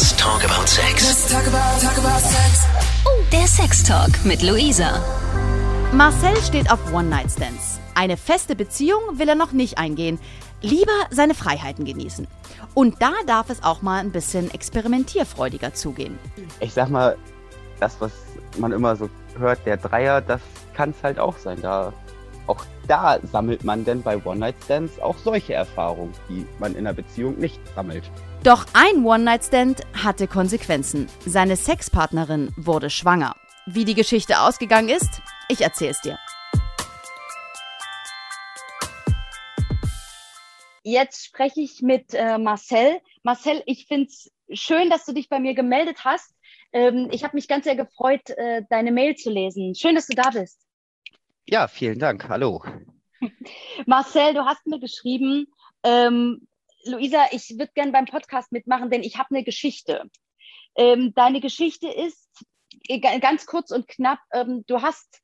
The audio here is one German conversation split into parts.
Let's talk about sex. Let's talk about, talk about sex. Oh, der Sextalk mit Luisa. Marcel steht auf One-Night-Stands. Eine feste Beziehung will er noch nicht eingehen. Lieber seine Freiheiten genießen. Und da darf es auch mal ein bisschen experimentierfreudiger zugehen. ich sag mal, das, was man immer so hört, der Dreier, das kann es halt auch sein. Da, auch da sammelt man denn bei One-Night-Stands auch solche Erfahrungen, die man in einer Beziehung nicht sammelt. Doch ein One-Night-Stand hatte Konsequenzen. Seine Sexpartnerin wurde schwanger. Wie die Geschichte ausgegangen ist, ich erzähl's dir. Jetzt spreche ich mit äh, Marcel. Marcel, ich finde es schön, dass du dich bei mir gemeldet hast. Ähm, ich habe mich ganz sehr gefreut, äh, deine Mail zu lesen. Schön, dass du da bist. Ja, vielen Dank. Hallo. Marcel, du hast mir geschrieben, ähm, Luisa, ich würde gern beim Podcast mitmachen, denn ich habe eine Geschichte. Ähm, deine Geschichte ist äh, ga- ganz kurz und knapp, ähm, du hast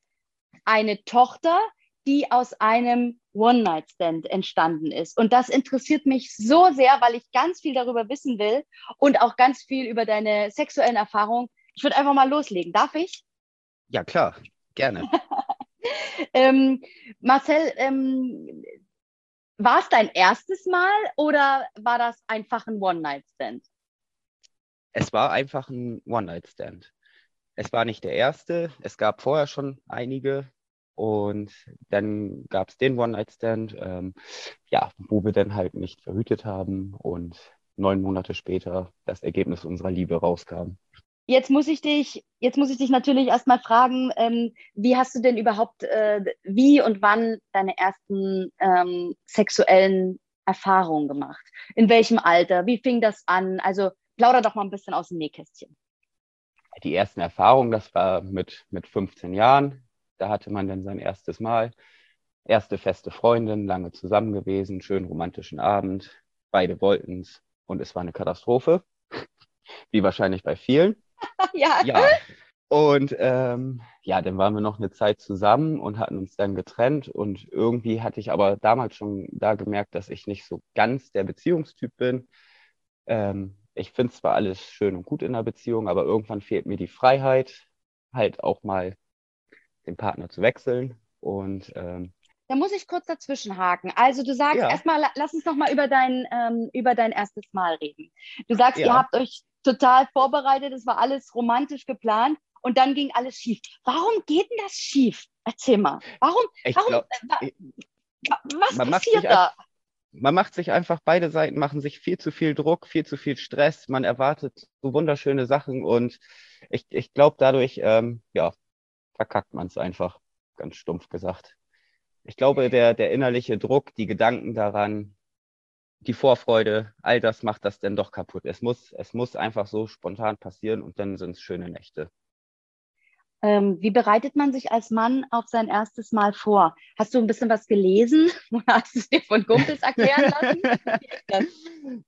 eine Tochter, die aus einem One-Night-Stand entstanden ist. Und das interessiert mich so sehr, weil ich ganz viel darüber wissen will und auch ganz viel über deine sexuellen Erfahrungen. Ich würde einfach mal loslegen. Darf ich? Ja, klar. Gerne. Ähm, Marcel, ähm, war es dein erstes Mal oder war das einfach ein One-Night-Stand? es war einfach ein One-Night-Stand. Es war nicht der erste. Es gab vorher schon einige. Und dann gab es den One-Night-Stand, ähm, ja, wo wir dann halt nicht verhütet haben und neun Monate später das Ergebnis unserer Liebe rauskam. Jetzt muss ich dich, jetzt muss ich dich natürlich erstmal fragen, ähm, wie hast du denn überhaupt, äh, wie und wann deine ersten ähm, sexuellen Erfahrungen gemacht? In welchem Alter? Wie fing das an? Also plauder doch mal ein bisschen aus dem Nähkästchen. Die ersten Erfahrungen, das war mit, mit 15 Jahren. Da hatte man dann sein erstes Mal. Erste feste Freundin, lange zusammen gewesen, schönen romantischen Abend. Beide wollten es und es war eine Katastrophe. Wie wahrscheinlich bei vielen. ja. Ja. Und ähm, ja, dann waren wir noch eine Zeit zusammen und hatten uns dann getrennt. Und irgendwie hatte ich aber damals schon da gemerkt, dass ich nicht so ganz der Beziehungstyp bin. Ähm, ich finde zwar alles schön und gut in einer Beziehung, aber irgendwann fehlt mir die Freiheit, halt auch mal den Partner zu wechseln. Und ähm, Da muss ich kurz dazwischen haken. Also du sagst Ja. erstmal, la- lass uns noch mal über dein, ähm, über dein erstes Mal reden. Du sagst, ihr Ja. habt euch total vorbereitet, es war alles romantisch geplant und dann ging alles schief. Warum geht denn das schief? Erzähl mal. Warum, ich warum, glaube, äh, was man macht passiert sich da? man macht sich einfach, beide Seiten machen sich viel zu viel Druck, viel zu viel Stress, man erwartet so wunderschöne Sachen und ich, ich glaube, dadurch, ähm, ja, verkackt man es einfach, ganz stumpf gesagt. Ich glaube, der, der innerliche Druck, die Gedanken daran, die Vorfreude, all das macht das dann doch kaputt. Es muss, es muss einfach so spontan passieren und dann sind es schöne Nächte. Ähm, wie bereitet man sich als Mann auf sein erstes Mal vor? Hast du ein bisschen was gelesen oder hast du es dir von Kumpels erklären lassen?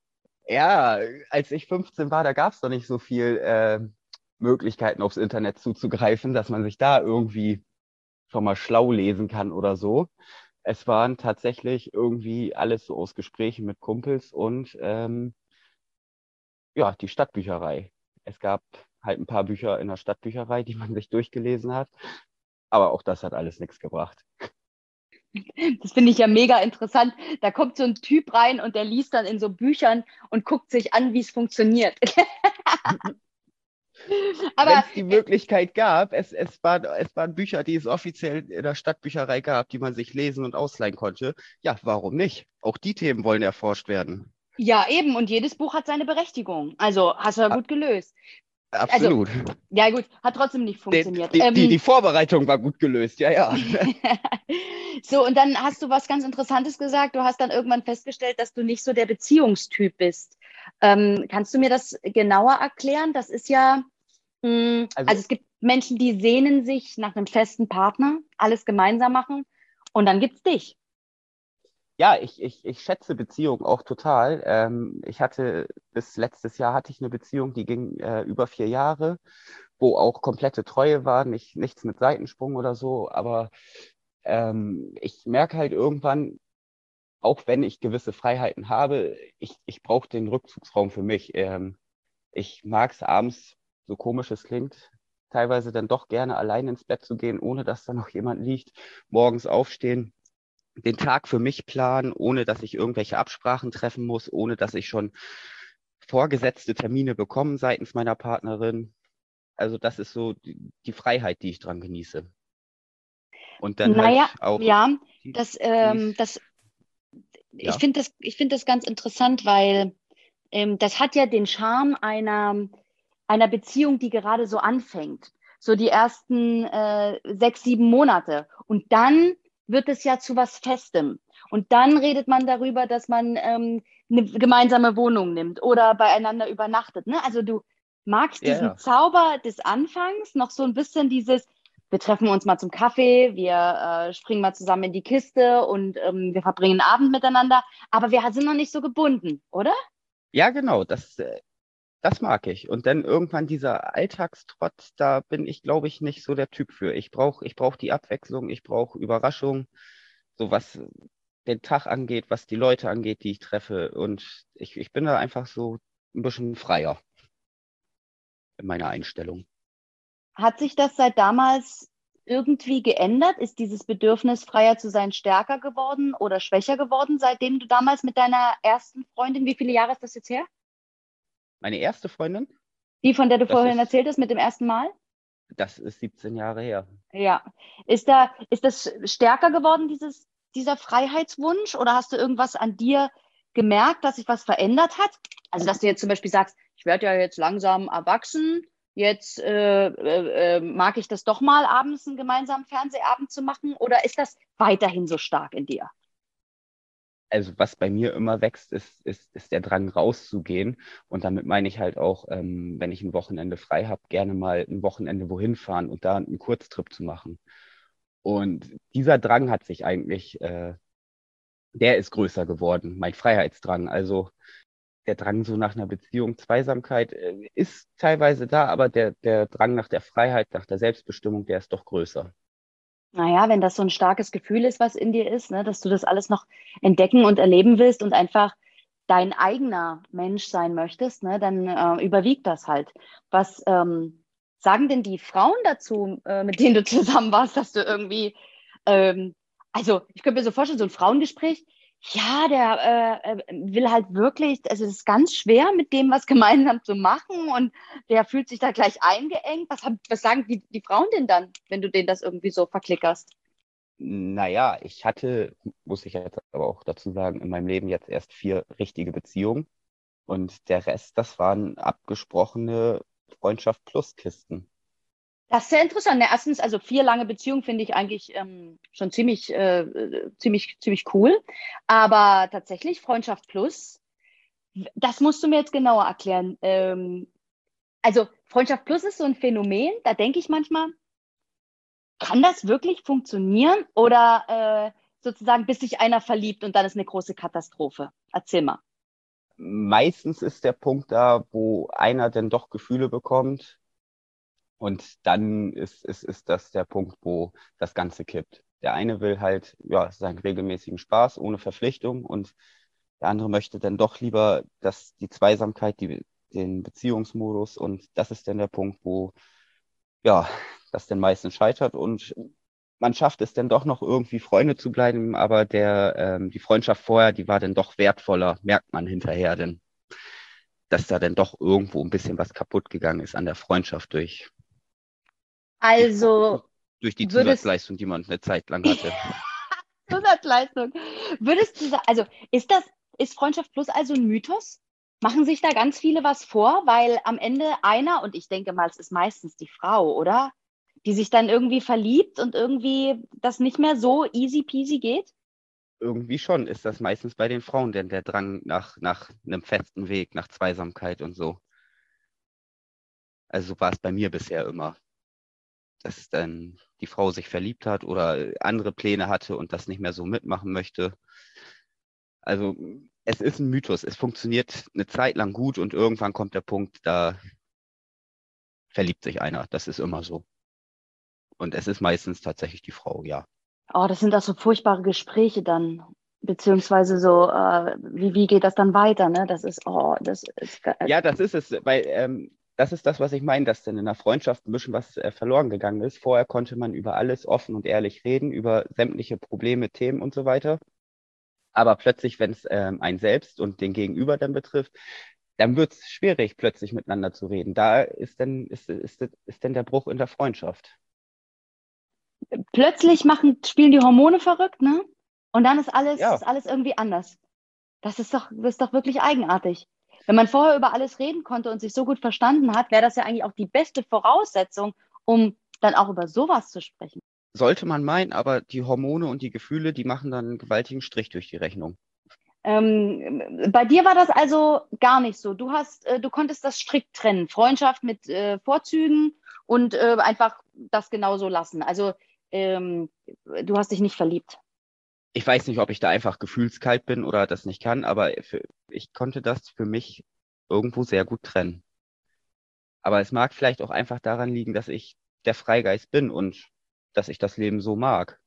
Ja, als ich 15 war, da gab es noch nicht so viel äh, Möglichkeiten aufs Internet zuzugreifen, dass man sich da irgendwie schon mal schlau lesen kann oder so. Es waren tatsächlich irgendwie alles so aus Gesprächen mit Kumpels und ähm, ja, die Stadtbücherei. Es gab halt ein paar Bücher in der Stadtbücherei, die man sich durchgelesen hat, aber auch das hat alles nichts gebracht. Das finde ich ja mega interessant. Da kommt so ein Typ rein und der liest dann in so Büchern und guckt sich an, wie es funktioniert. Wenn Aber es die Möglichkeit gab, es, es, war, es waren Bücher, die es offiziell in der Stadtbücherei gab, die man sich lesen und ausleihen konnte. Ja, warum nicht? Auch die Themen wollen erforscht werden. ja, eben, und jedes Buch hat seine Berechtigung. Also hast du ja gut gelöst. Absolut. Ja, gut, hat trotzdem nicht Die, funktioniert. die, Ähm, die, die Vorbereitung war gut gelöst, ja, ja. so, und dann hast du was ganz Interessantes gesagt. Du hast dann irgendwann festgestellt, dass du nicht so der Beziehungstyp bist. Ähm, kannst du mir das genauer erklären? Das ist ja, also, Also- es gibt Menschen, die sehnen sich nach einem festen Partner, alles gemeinsam machen. Und dann gibt's dich. Ja, ich, ich, ich schätze Beziehungen auch total. Ähm, ich hatte bis letztes Jahr hatte ich eine Beziehung, die ging äh, über vier Jahre, wo auch komplette Treue war, nicht, nichts mit Seitensprung oder so. Aber ähm, ich merke halt irgendwann, auch wenn ich gewisse Freiheiten habe, ich, ich brauche den Rückzugsraum für mich. Ähm, ich mag es abends, so komisch es klingt, teilweise dann doch gerne allein ins Bett zu gehen, ohne dass da noch jemand liegt, morgens aufstehen, den Tag für mich planen, ohne dass ich irgendwelche Absprachen treffen muss, ohne dass ich schon vorgesetzte Termine bekomme seitens meiner Partnerin. Also das ist so die, die Freiheit, die ich dran genieße. Und dann naja, halt auch. Ja, die, das, ähm, das, ja. ich finde das, ich finde das ganz interessant, weil ähm, das hat ja den Charme einer, einer Beziehung, die gerade so anfängt. So die ersten äh, sechs, sieben Monate. Und dann wird es ja zu was Festem. Und dann redet man darüber, dass man ähm, eine gemeinsame Wohnung nimmt oder beieinander übernachtet. Ne? Also du magst diesen ja. Zauber des Anfangs, noch so ein bisschen dieses, wir treffen uns mal zum Kaffee, wir äh, springen mal zusammen in die Kiste und ähm, wir verbringen einen Abend miteinander, aber wir sind noch nicht so gebunden, oder? Ja, genau, das, äh, das mag ich. Und dann irgendwann dieser Alltagstrott, da bin ich, glaube ich, nicht so der Typ für. Ich brauche ich brauch die Abwechslung, ich brauche Überraschung, so was den Tag angeht, was die Leute angeht, die ich treffe. Und ich, ich bin da einfach so ein bisschen freier in meiner Einstellung. Hat sich das seit damals irgendwie geändert? Ist dieses Bedürfnis, freier zu sein, stärker geworden oder schwächer geworden, seitdem du damals mit deiner ersten Freundin, wie viele Jahre ist das jetzt her? Meine erste Freundin? Die, von der du vorhin ist, erzählt hast, mit dem ersten Mal? Das ist 17 Jahre her. Ja. Ist, da, ist das stärker geworden, dieses, dieser Freiheitswunsch? Oder hast du irgendwas an dir gemerkt, dass sich was verändert hat? Also, dass du jetzt zum Beispiel sagst, ich werde ja jetzt langsam erwachsen, jetzt äh, äh, äh, mag ich das doch mal, abends einen gemeinsamen Fernsehabend zu machen? Oder ist das weiterhin so stark in dir? Also was bei mir immer wächst, ist, ist, ist der Drang rauszugehen. Und damit meine ich halt auch, ähm, wenn ich ein Wochenende frei habe, gerne mal ein Wochenende wohin fahren und da einen Kurztrip zu machen. Und dieser Drang hat sich eigentlich, äh, der ist größer geworden, mein Freiheitsdrang. Also der Drang so nach einer Beziehung, Zweisamkeit äh, ist teilweise da, aber der, der Drang nach der Freiheit, nach der Selbstbestimmung, der ist doch größer. Naja, wenn das so ein starkes Gefühl ist, was in dir ist, ne, dass du das alles noch entdecken und erleben willst und einfach dein eigener Mensch sein möchtest, ne, dann äh, überwiegt das halt. Was ähm, sagen denn die Frauen dazu, äh, mit denen du zusammen warst, dass du irgendwie, ähm, also ich könnte mir so vorstellen, so ein Frauengespräch, ja, der äh, äh, will halt wirklich, also es ist ganz schwer, mit dem was gemeinsam zu machen und der fühlt sich da gleich eingeengt. Was, haben, was sagen die, die Frauen denn dann, wenn du denen das irgendwie so verklickerst? Naja, ich hatte, muss ich jetzt aber auch dazu sagen, in meinem Leben jetzt erst vier richtige Beziehungen und der Rest, das waren abgesprochene Freundschaft plus Kisten. Das ist sehr interessant. Erstens, also vier lange Beziehungen finde ich eigentlich ähm, schon ziemlich, äh, ziemlich, ziemlich cool. Aber tatsächlich Freundschaft Plus, das musst du mir jetzt genauer erklären. Ähm, also Freundschaft Plus ist so ein Phänomen, da denke ich manchmal, kann das wirklich funktionieren oder äh, sozusagen bis sich einer verliebt und dann ist eine große Katastrophe? Erzähl mal. Meistens ist der Punkt da, wo einer denn doch Gefühle bekommt und dann ist, ist, ist das der Punkt, wo das Ganze kippt. Der eine will halt ja, seinen regelmäßigen Spaß ohne Verpflichtung und der andere möchte dann doch lieber dass die Zweisamkeit, die, den Beziehungsmodus und das ist dann der Punkt, wo ja, das dann meistens scheitert und man schafft es dann doch noch irgendwie Freunde zu bleiben, aber der ähm, die Freundschaft vorher, die war dann doch wertvoller, merkt man hinterher, denn dass da dann doch irgendwo ein bisschen was kaputt gegangen ist an der Freundschaft durch also. Durch die Zusatzleistung, die man eine Zeit lang hatte. Zusatzleistung. Würdest du sagen, also ist das, ist Freundschaft Plus also ein Mythos? Machen sich da ganz viele was vor, weil am Ende einer, und ich denke mal, es ist meistens die Frau, oder? Die sich dann irgendwie verliebt und irgendwie das nicht mehr so easy peasy geht? Irgendwie schon ist das meistens bei den Frauen, denn der Drang nach, nach einem festen Weg, nach Zweisamkeit und so. Also war es bei mir bisher immer dass dann die Frau sich verliebt hat oder andere Pläne hatte und das nicht mehr so mitmachen möchte. Also es ist ein Mythos. Es funktioniert eine Zeit lang gut und irgendwann kommt der Punkt, da verliebt sich einer. Das ist immer so. Und es ist meistens tatsächlich die Frau, ja. Oh, das sind auch so furchtbare Gespräche dann. Beziehungsweise so, äh, wie, wie geht das dann weiter? Ne? Das ist, oh, das ist. Ja, das ist es, weil ähm, das ist das, was ich meine, dass dann in der Freundschaft ein bisschen was äh, verloren gegangen ist. Vorher konnte man über alles offen und ehrlich reden, über sämtliche Probleme, Themen und so weiter. Aber plötzlich, wenn es ähm, einen selbst und den Gegenüber dann betrifft, dann wird es schwierig, plötzlich miteinander zu reden. Da ist dann, ist, ist, ist dann der Bruch in der Freundschaft. Plötzlich machen, spielen die Hormone verrückt, ne? Und dann ist alles, Ja. ist alles irgendwie anders. Das ist doch, das ist doch wirklich eigenartig. Wenn man vorher über alles reden konnte und sich so gut verstanden hat, wäre das ja eigentlich auch die beste Voraussetzung, um dann auch über sowas zu sprechen. Sollte man meinen, aber die Hormone und die Gefühle, die machen dann einen gewaltigen Strich durch die Rechnung. Ähm, bei dir war das also gar nicht so. Du hast, äh, du konntest das strikt trennen. Freundschaft mit äh, Vorzügen und äh, einfach das genauso lassen. Also ähm, du hast dich nicht verliebt. Ich weiß nicht, ob ich da einfach gefühlskalt bin oder das nicht kann, aber für, ich konnte das für mich irgendwo sehr gut trennen. Aber es mag vielleicht auch einfach daran liegen, dass ich der Freigeist bin und dass ich das Leben so mag.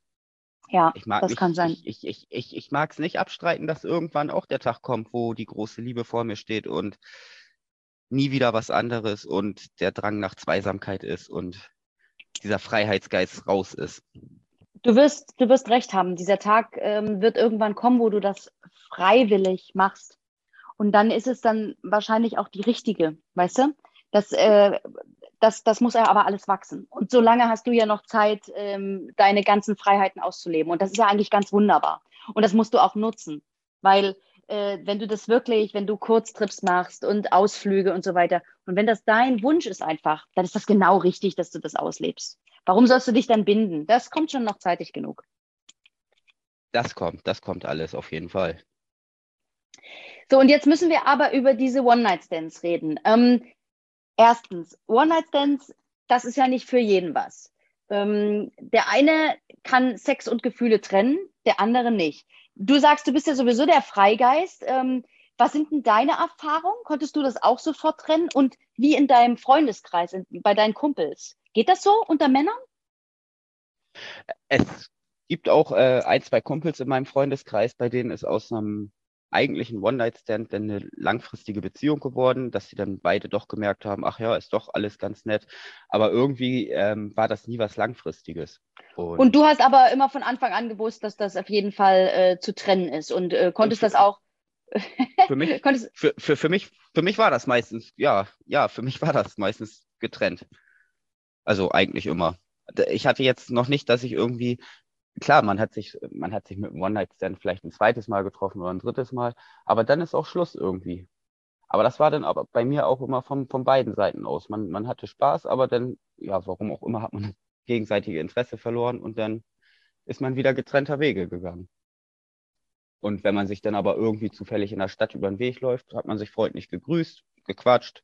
Ja, Ich mag das nicht, kann sein. Ich, ich, ich, ich, ich mag es nicht abstreiten, dass irgendwann auch der Tag kommt, wo die große Liebe vor mir steht und nie wieder was anderes und der Drang nach Zweisamkeit ist und dieser Freiheitsgeist raus ist. Du wirst, du wirst recht haben. Dieser Tag ähm, wird irgendwann kommen, wo du das freiwillig machst. Und dann ist es dann wahrscheinlich auch die richtige, weißt du? Das, äh, das, das muss ja aber alles wachsen. Und solange hast du ja noch Zeit, ähm, deine ganzen Freiheiten auszuleben. Und das ist ja eigentlich ganz wunderbar. Und das musst du auch nutzen. Weil äh, wenn du das wirklich, wenn du Kurztrips machst und Ausflüge und so weiter, und wenn das dein Wunsch ist einfach, dann ist das genau richtig, dass du das auslebst. Warum sollst du dich dann binden? Das kommt schon noch zeitig genug. Das kommt, das kommt alles auf jeden Fall. So, und jetzt müssen wir aber über diese One-Night-Stands reden. Ähm, erstens, One-Night-Stands, das ist ja nicht für jeden was. Ähm, der eine kann Sex und Gefühle trennen, der andere nicht. Du sagst, du bist ja sowieso der Freigeist. Ähm, was sind denn deine Erfahrungen? Konntest du das auch sofort trennen? Und wie in deinem Freundeskreis, in, bei deinen Kumpels? Geht das so unter Männern? Es gibt auch äh, ein, zwei Kumpels in meinem Freundeskreis, bei denen ist aus einem eigentlichen One-Night-Stand dann eine langfristige Beziehung geworden, dass sie dann beide doch gemerkt haben, ach ja, ist doch alles ganz nett. Aber irgendwie ähm, war das nie was Langfristiges. Und du hast aber immer von Anfang an gewusst, dass das auf jeden Fall äh, zu trennen ist und äh, konntest das auch. für mich, konntest, für, für, für mich, für mich war das meistens, ja, ja, für mich war das meistens getrennt. Also eigentlich immer. Ich hatte jetzt noch nicht, dass ich irgendwie, klar, man hat sich, man hat sich mit einem One-Night-Stand vielleicht ein zweites Mal getroffen oder ein drittes Mal, aber dann ist auch Schluss irgendwie. Aber das war dann aber bei mir auch immer von, von beiden Seiten aus. Man, man hatte Spaß, aber dann, ja, warum auch immer, hat man gegenseitige Interesse verloren und dann ist man wieder getrennter Wege gegangen. Und wenn man sich dann aber irgendwie zufällig in der Stadt über den Weg läuft, hat man sich freundlich gegrüßt, gequatscht,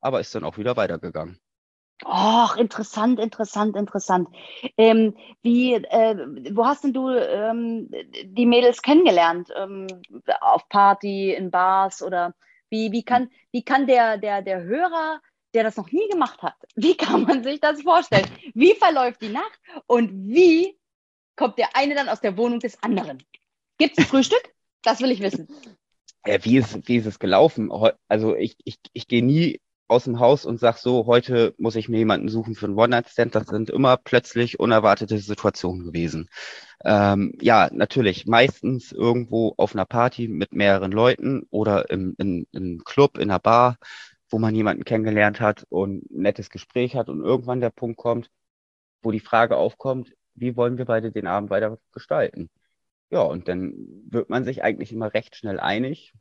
aber ist dann auch wieder weitergegangen. Och, interessant, interessant, interessant. Ähm, wie, äh, wo hast denn du ähm, die Mädels kennengelernt? Ähm, auf Party, in Bars oder wie, wie kann, wie kann der, der, der Hörer, der das noch nie gemacht hat, wie kann man sich das vorstellen? Wie verläuft die Nacht und wie kommt der eine dann aus der Wohnung des anderen? Gibt es ein Frühstück? Das will ich wissen. Ja, wie, ist, wie ist es gelaufen? Also ich, ich, ich gehe nie aus dem Haus und sag so, heute muss ich mir jemanden suchen für einen One-Night-Stand. Das sind immer plötzlich unerwartete Situationen gewesen. Ähm, ja, natürlich, meistens irgendwo auf einer Party mit mehreren Leuten oder im, in, im Club, in einer Bar, wo man jemanden kennengelernt hat und ein nettes Gespräch hat und irgendwann der Punkt kommt, wo die Frage aufkommt, wie wollen wir beide den Abend weiter gestalten? Ja, und dann wird man sich eigentlich immer recht schnell einig.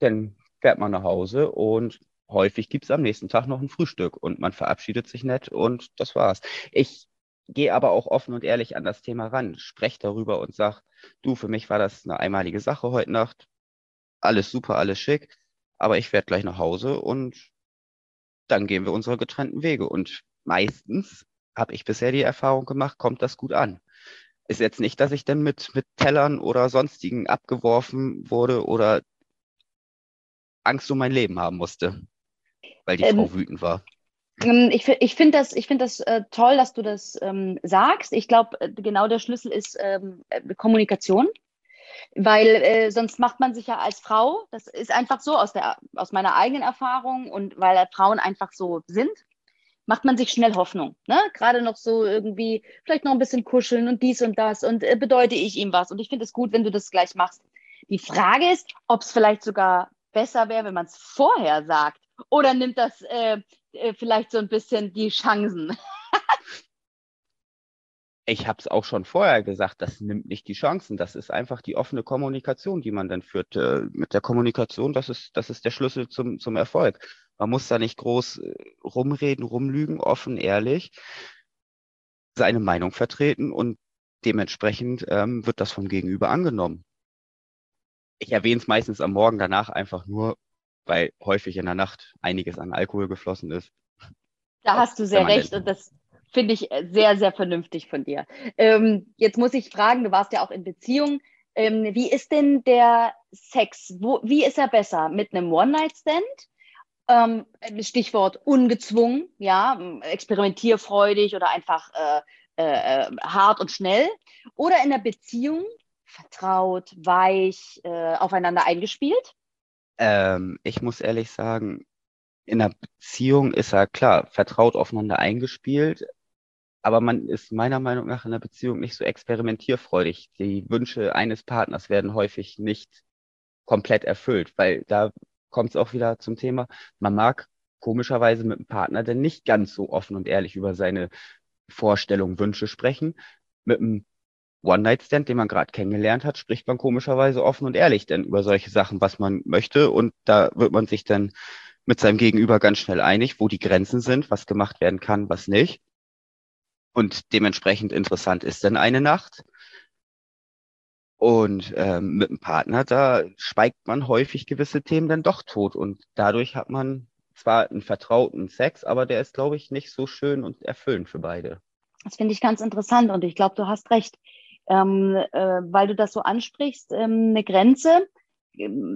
Dann fährt man nach Hause und häufig gibt es am nächsten Tag noch ein Frühstück und man verabschiedet sich nett und das war's. Ich gehe aber auch offen und ehrlich an das Thema ran, spreche darüber und sag, du, für mich war das eine einmalige Sache heute Nacht. Alles super, alles schick, aber ich werde gleich nach Hause und dann gehen wir unsere getrennten Wege. Und meistens habe ich bisher die Erfahrung gemacht, kommt das gut an. Ist jetzt nicht, dass ich dann mit, mit Tellern oder sonstigen abgeworfen wurde oder Angst um mein Leben haben musste, weil die Ähm, Frau wütend war. Ähm, Ich, ich finde das, ich find das äh, toll, dass du das ähm, sagst. Ich glaube, äh, genau der Schlüssel ist ähm, äh, Kommunikation. Weil äh, sonst macht man sich ja als Frau, das ist einfach so aus, der, aus meiner eigenen Erfahrung und weil Frauen einfach so sind, macht man sich schnell Hoffnung. Ne? Gerade noch so irgendwie, vielleicht noch ein bisschen kuscheln und dies und das und äh, bedeute ich ihm was. Und ich finde es gut, wenn du das gleich machst. Die Frage ist, ob es vielleicht sogar besser wäre, wenn man es vorher sagt. Oder nimmt das äh, äh, vielleicht so ein bisschen die Chancen? ich habe es auch schon vorher gesagt, das nimmt nicht die Chancen. Das ist einfach die offene Kommunikation, die man dann führt. Äh, mit der Kommunikation, das ist, das ist der Schlüssel zum, zum Erfolg. Man muss da nicht groß äh, rumreden, rumlügen, offen, ehrlich, seine Meinung vertreten und dementsprechend ähm, wird das vom Gegenüber angenommen. Ich erwähne es meistens am Morgen danach einfach nur, weil häufig in der Nacht einiges an Alkohol geflossen ist. Da hast du sehr recht und das finde ich sehr, sehr vernünftig von dir. Ähm, jetzt muss ich fragen, du warst ja auch in Beziehung. Ähm, wie ist denn der Sex? Wo, wie ist er besser? Mit einem One-Night-Stand ähm, Stichwort ungezwungen, ja, experimentierfreudig oder einfach äh, äh, äh, hart und schnell. Oder in der Beziehung vertraut, weich, äh, aufeinander eingespielt? Ähm, ich muss ehrlich sagen, in der Beziehung ist er klar, vertraut aufeinander eingespielt, aber man ist meiner Meinung nach in der Beziehung nicht so experimentierfreudig. Die Wünsche eines Partners werden häufig nicht komplett erfüllt, weil da kommt es auch wieder zum Thema, man mag komischerweise mit einem Partner denn nicht ganz so offen und ehrlich über seine Vorstellungen, Wünsche sprechen. Mit einem One-Night-Stand, den man gerade kennengelernt hat, spricht man komischerweise offen und ehrlich denn über solche Sachen, was man möchte. Und da wird man sich dann mit seinem Gegenüber ganz schnell einig, wo die Grenzen sind, was gemacht werden kann, was nicht. Und dementsprechend interessant ist dann eine Nacht. Und ähm, mit einem Partner, da schweigt man häufig gewisse Themen dann doch tot. Und dadurch hat man zwar einen vertrauten Sex, aber der ist, glaube ich, nicht so schön und erfüllend für beide. Das finde ich ganz interessant und ich glaube, du hast recht. Ähm, äh, weil du das so ansprichst, ähm, eine Grenze.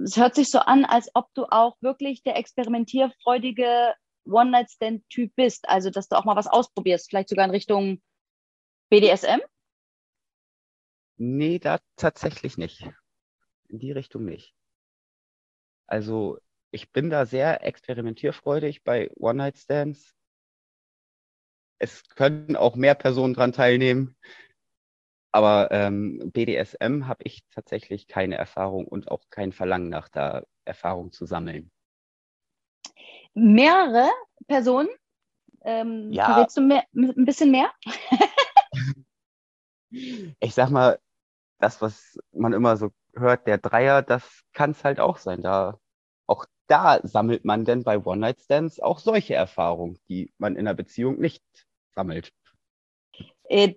Es hört sich so an, als ob du auch wirklich der experimentierfreudige One-Night-Stand-Typ bist. Also, dass du auch mal was ausprobierst, vielleicht sogar in Richtung BDSM. Nee, da tatsächlich nicht. In die Richtung nicht. Also ich bin da sehr experimentierfreudig bei One-Night-Stands. Es können auch mehr Personen dran teilnehmen, aber ähm, BDSM habe ich tatsächlich keine Erfahrung und auch kein Verlangen nach da Erfahrung zu sammeln. Mehrere Personen? Ähm, ja. Verrätst du mehr, ein bisschen mehr? ich sag mal, das, was man immer so hört, der Dreier, das kann es halt auch sein. Da, auch da sammelt man denn bei One-Night-Stands auch solche Erfahrungen, die man in einer Beziehung nicht sammelt. Äh,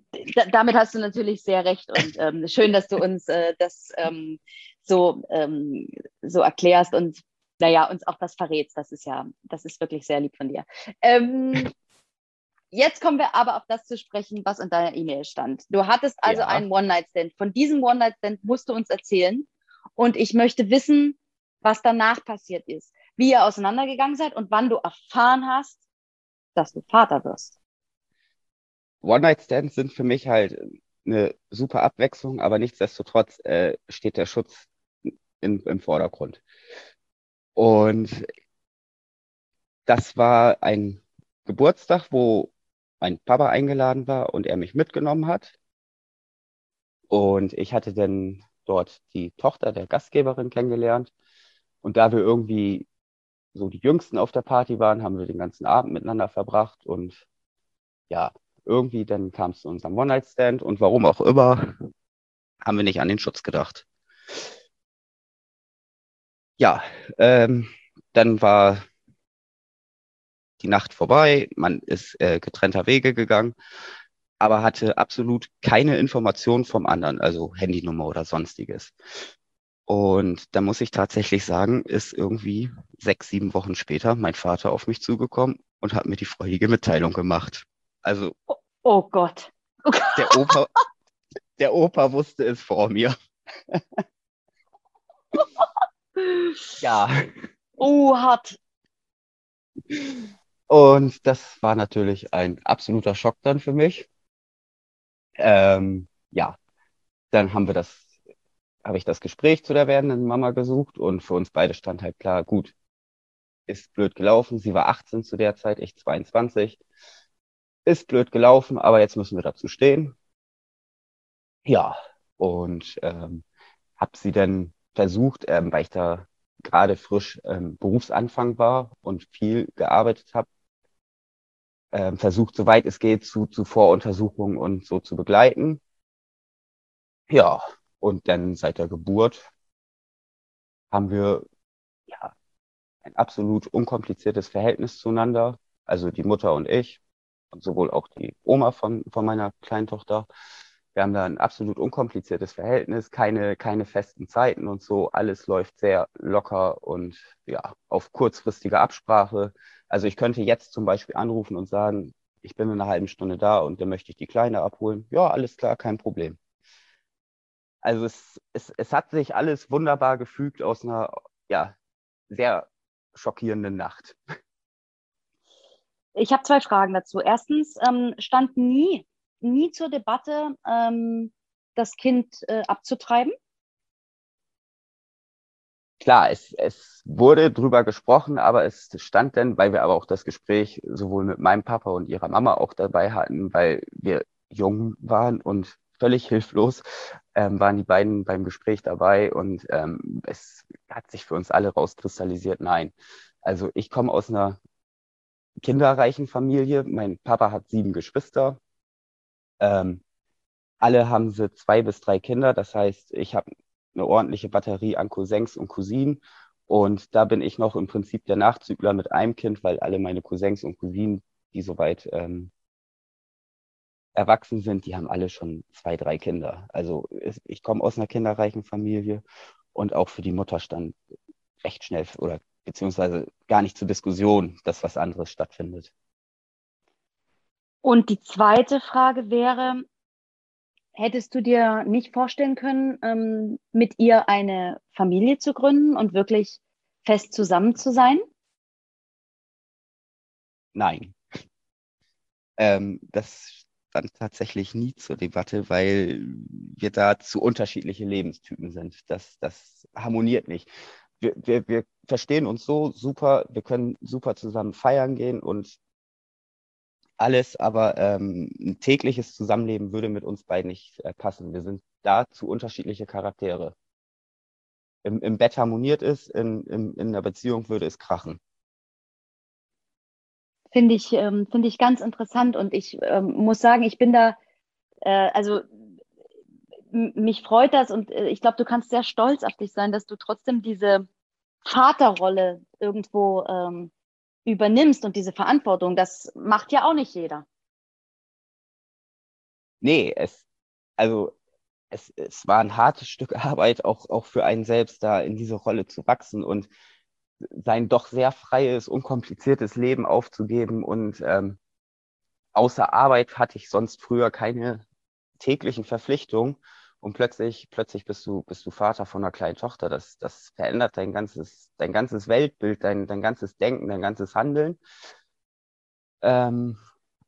damit hast du natürlich sehr recht und ähm, schön, dass du uns äh, das ähm, so, ähm, so erklärst und naja, uns auch das verrätst. Das ist ja, das ist wirklich sehr lieb von dir. Ähm, Jetzt kommen wir aber auf das zu sprechen, was in deiner E-Mail stand. Du hattest also ja. einen One-Night-Stand. Von diesem One-Night-Stand musst du uns erzählen. Und ich möchte wissen, was danach passiert ist, wie ihr auseinandergegangen seid und wann du erfahren hast, dass du Vater wirst. One-Night-Stands sind für mich halt eine super Abwechslung, aber nichtsdestotrotz äh, steht der Schutz in, im Vordergrund. Und das war ein Geburtstag, wo mein Papa eingeladen war und er mich mitgenommen hat. Und ich hatte dann dort die Tochter der Gastgeberin kennengelernt. Und da wir irgendwie so die Jüngsten auf der Party waren, haben wir den ganzen Abend miteinander verbracht. Und ja, irgendwie dann kam es zu unserem One-Night-Stand. Und warum auch immer, haben wir nicht an den Schutz gedacht. Ja, ähm, dann war die Nacht vorbei, man ist äh, getrennter Wege gegangen, aber hatte absolut keine Information vom anderen, also Handynummer oder sonstiges. Und da muss ich tatsächlich sagen, ist irgendwie sechs, sieben Wochen später mein Vater auf mich zugekommen und hat mir die freudige Mitteilung gemacht. Also. Oh, oh Gott. Oh Gott. Der Opa, der Opa wusste es vor mir. ja. Oh, hart. Und das war natürlich ein absoluter Schock dann für mich. Ähm, ja, dann haben wir das habe ich das Gespräch zu der werdenden Mama gesucht und für uns beide stand halt klar, gut, ist blöd gelaufen. Sie war 18 zu der Zeit, ich 22. Ist blöd gelaufen, aber jetzt müssen wir dazu stehen. Ja, und ähm, habe sie dann versucht, ähm, weil ich da gerade frisch ähm, Berufsanfang war und viel gearbeitet habe, ähm, versucht, soweit es geht, zu, zu Voruntersuchungen und so zu begleiten. Ja, und dann seit der Geburt haben wir ja ein absolut unkompliziertes Verhältnis zueinander, also die Mutter und ich sowohl auch die Oma von, von meiner kleinen Tochter. Wir haben da ein absolut unkompliziertes Verhältnis, keine, keine festen Zeiten und so. Alles läuft sehr locker und ja, auf kurzfristige Absprache. Also ich könnte jetzt zum Beispiel anrufen und sagen, ich bin in einer halben Stunde da und dann möchte ich die Kleine abholen. Ja, alles klar, kein Problem. Also es, es, es hat sich alles wunderbar gefügt aus einer ja, sehr schockierenden Nacht. Ich habe zwei Fragen dazu. Erstens, ähm, stand nie nie zur Debatte, ähm, das Kind äh, abzutreiben? Klar, es, es wurde drüber gesprochen, aber es stand dann, weil wir aber auch das Gespräch sowohl mit meinem Papa und ihrer Mama auch dabei hatten, weil wir jung waren und völlig hilflos, ähm, waren die beiden beim Gespräch dabei und ähm, es hat sich für uns alle rauskristallisiert, nein. Also ich komme aus einer kinderreichen Familie. Mein Papa hat sieben Geschwister. Ähm, alle haben sie zwei bis drei Kinder. Das heißt, ich habe eine ordentliche Batterie an Cousins und Cousinen. Und da bin ich noch im Prinzip der Nachzügler mit einem Kind, weil alle meine Cousins und Cousinen, die soweit ähm, erwachsen sind, die haben alle schon zwei, drei Kinder. Also ich komme aus einer kinderreichen Familie und auch für die Mutter stand recht schnell oder beziehungsweise gar nicht zur Diskussion, dass was anderes stattfindet. Und die zweite Frage wäre, hättest du dir nicht vorstellen können, ähm, mit ihr eine Familie zu gründen und wirklich fest zusammen zu sein? Nein. Ähm, das stand tatsächlich nie zur Debatte, weil wir da zu unterschiedliche Lebenstypen sind. Das, das harmoniert nicht. Wir, wir, wir verstehen uns so super, wir können super zusammen feiern gehen und alles, aber ähm, ein tägliches Zusammenleben würde mit uns beiden nicht äh, passen. Wir sind da zu unterschiedliche Charaktere. Im, im Bett harmoniert es, in, in, in der Beziehung würde es krachen. Finde ich, ähm, finde ich ganz interessant und ich ähm, muss sagen, ich bin da, äh, also mich freut das und äh, ich glaube, du kannst sehr stolz auf dich sein, dass du trotzdem diese Vaterrolle irgendwo ähm, übernimmst und diese Verantwortung, das macht ja auch nicht jeder. Nee, es, also es, es war ein hartes Stück Arbeit, auch, auch für einen selbst da in diese Rolle zu wachsen und sein doch sehr freies, unkompliziertes Leben aufzugeben. Und ähm, außer Arbeit hatte ich sonst früher keine täglichen Verpflichtungen. Und plötzlich, plötzlich bist du, bist du Vater von einer kleinen Tochter. Das, das verändert dein ganzes, dein ganzes Weltbild, dein, dein ganzes Denken, dein ganzes Handeln. Ähm,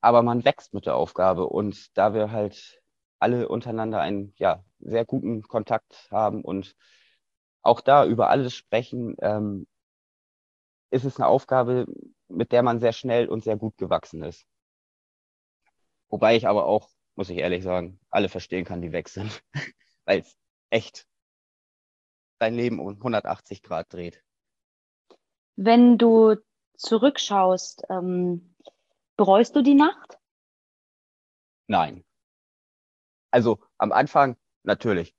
aber man wächst mit der Aufgabe. Und da wir halt alle untereinander einen ja, sehr guten Kontakt haben und auch da über alles sprechen, ähm, ist es eine Aufgabe, mit der man sehr schnell und sehr gut gewachsen ist. Wobei ich aber auch muss ich ehrlich sagen, alle verstehen kann, die weg sind. Weil es echt dein Leben um 180 Grad dreht. Wenn du zurückschaust, ähm, bereust du die Nacht? Nein. Also am Anfang natürlich.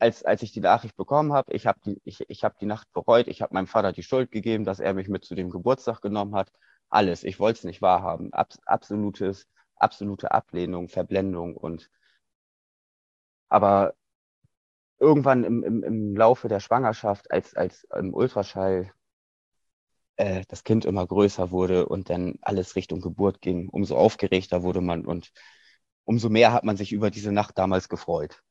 Als, als ich die Nachricht bekommen habe, ich habe die, ich, ich hab die Nacht bereut, ich habe meinem Vater die Schuld gegeben, dass er mich mit zu dem Geburtstag genommen hat. Alles. Ich wollte es nicht wahrhaben. Abs absolutes absolute Ablehnung, Verblendung und aber irgendwann im, im, im Laufe der Schwangerschaft, als, als im Ultraschall äh, das Kind immer größer wurde und dann alles Richtung Geburt ging, umso aufgeregter wurde man und umso mehr hat man sich über diese Nacht damals gefreut.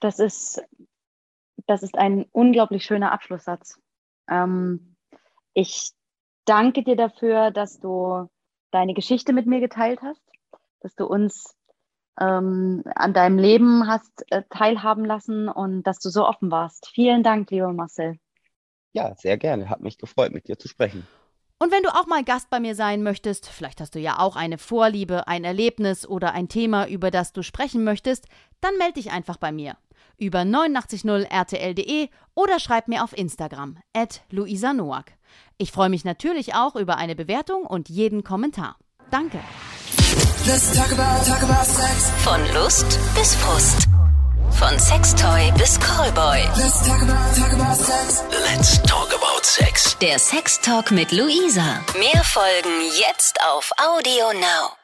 Das ist, das ist ein unglaublich schöner Abschlusssatz. Ähm, ich danke dir dafür, dass du deine Geschichte mit mir geteilt hast, dass du uns ähm, an deinem Leben hast äh, teilhaben lassen und dass du so offen warst. Vielen Dank, lieber Marcel. Ja, sehr gerne. Hat mich gefreut, mit dir zu sprechen. Und wenn du auch mal Gast bei mir sein möchtest, vielleicht hast du ja auch eine Vorliebe, ein Erlebnis oder ein Thema, über das du sprechen möchtest, dann melde dich einfach bei mir über 890rtl.de oder schreib mir auf Instagram at Luisa Noack. Ich freue mich natürlich auch über eine Bewertung und jeden Kommentar. Danke. Let's talk about, talk about sex. Von Lust bis Frust. Von Sextoy bis Callboy. Let's talk about, talk about sex. Let's talk about sex. Der Sextalk mit Luisa. Mehr Folgen jetzt auf Audio Now.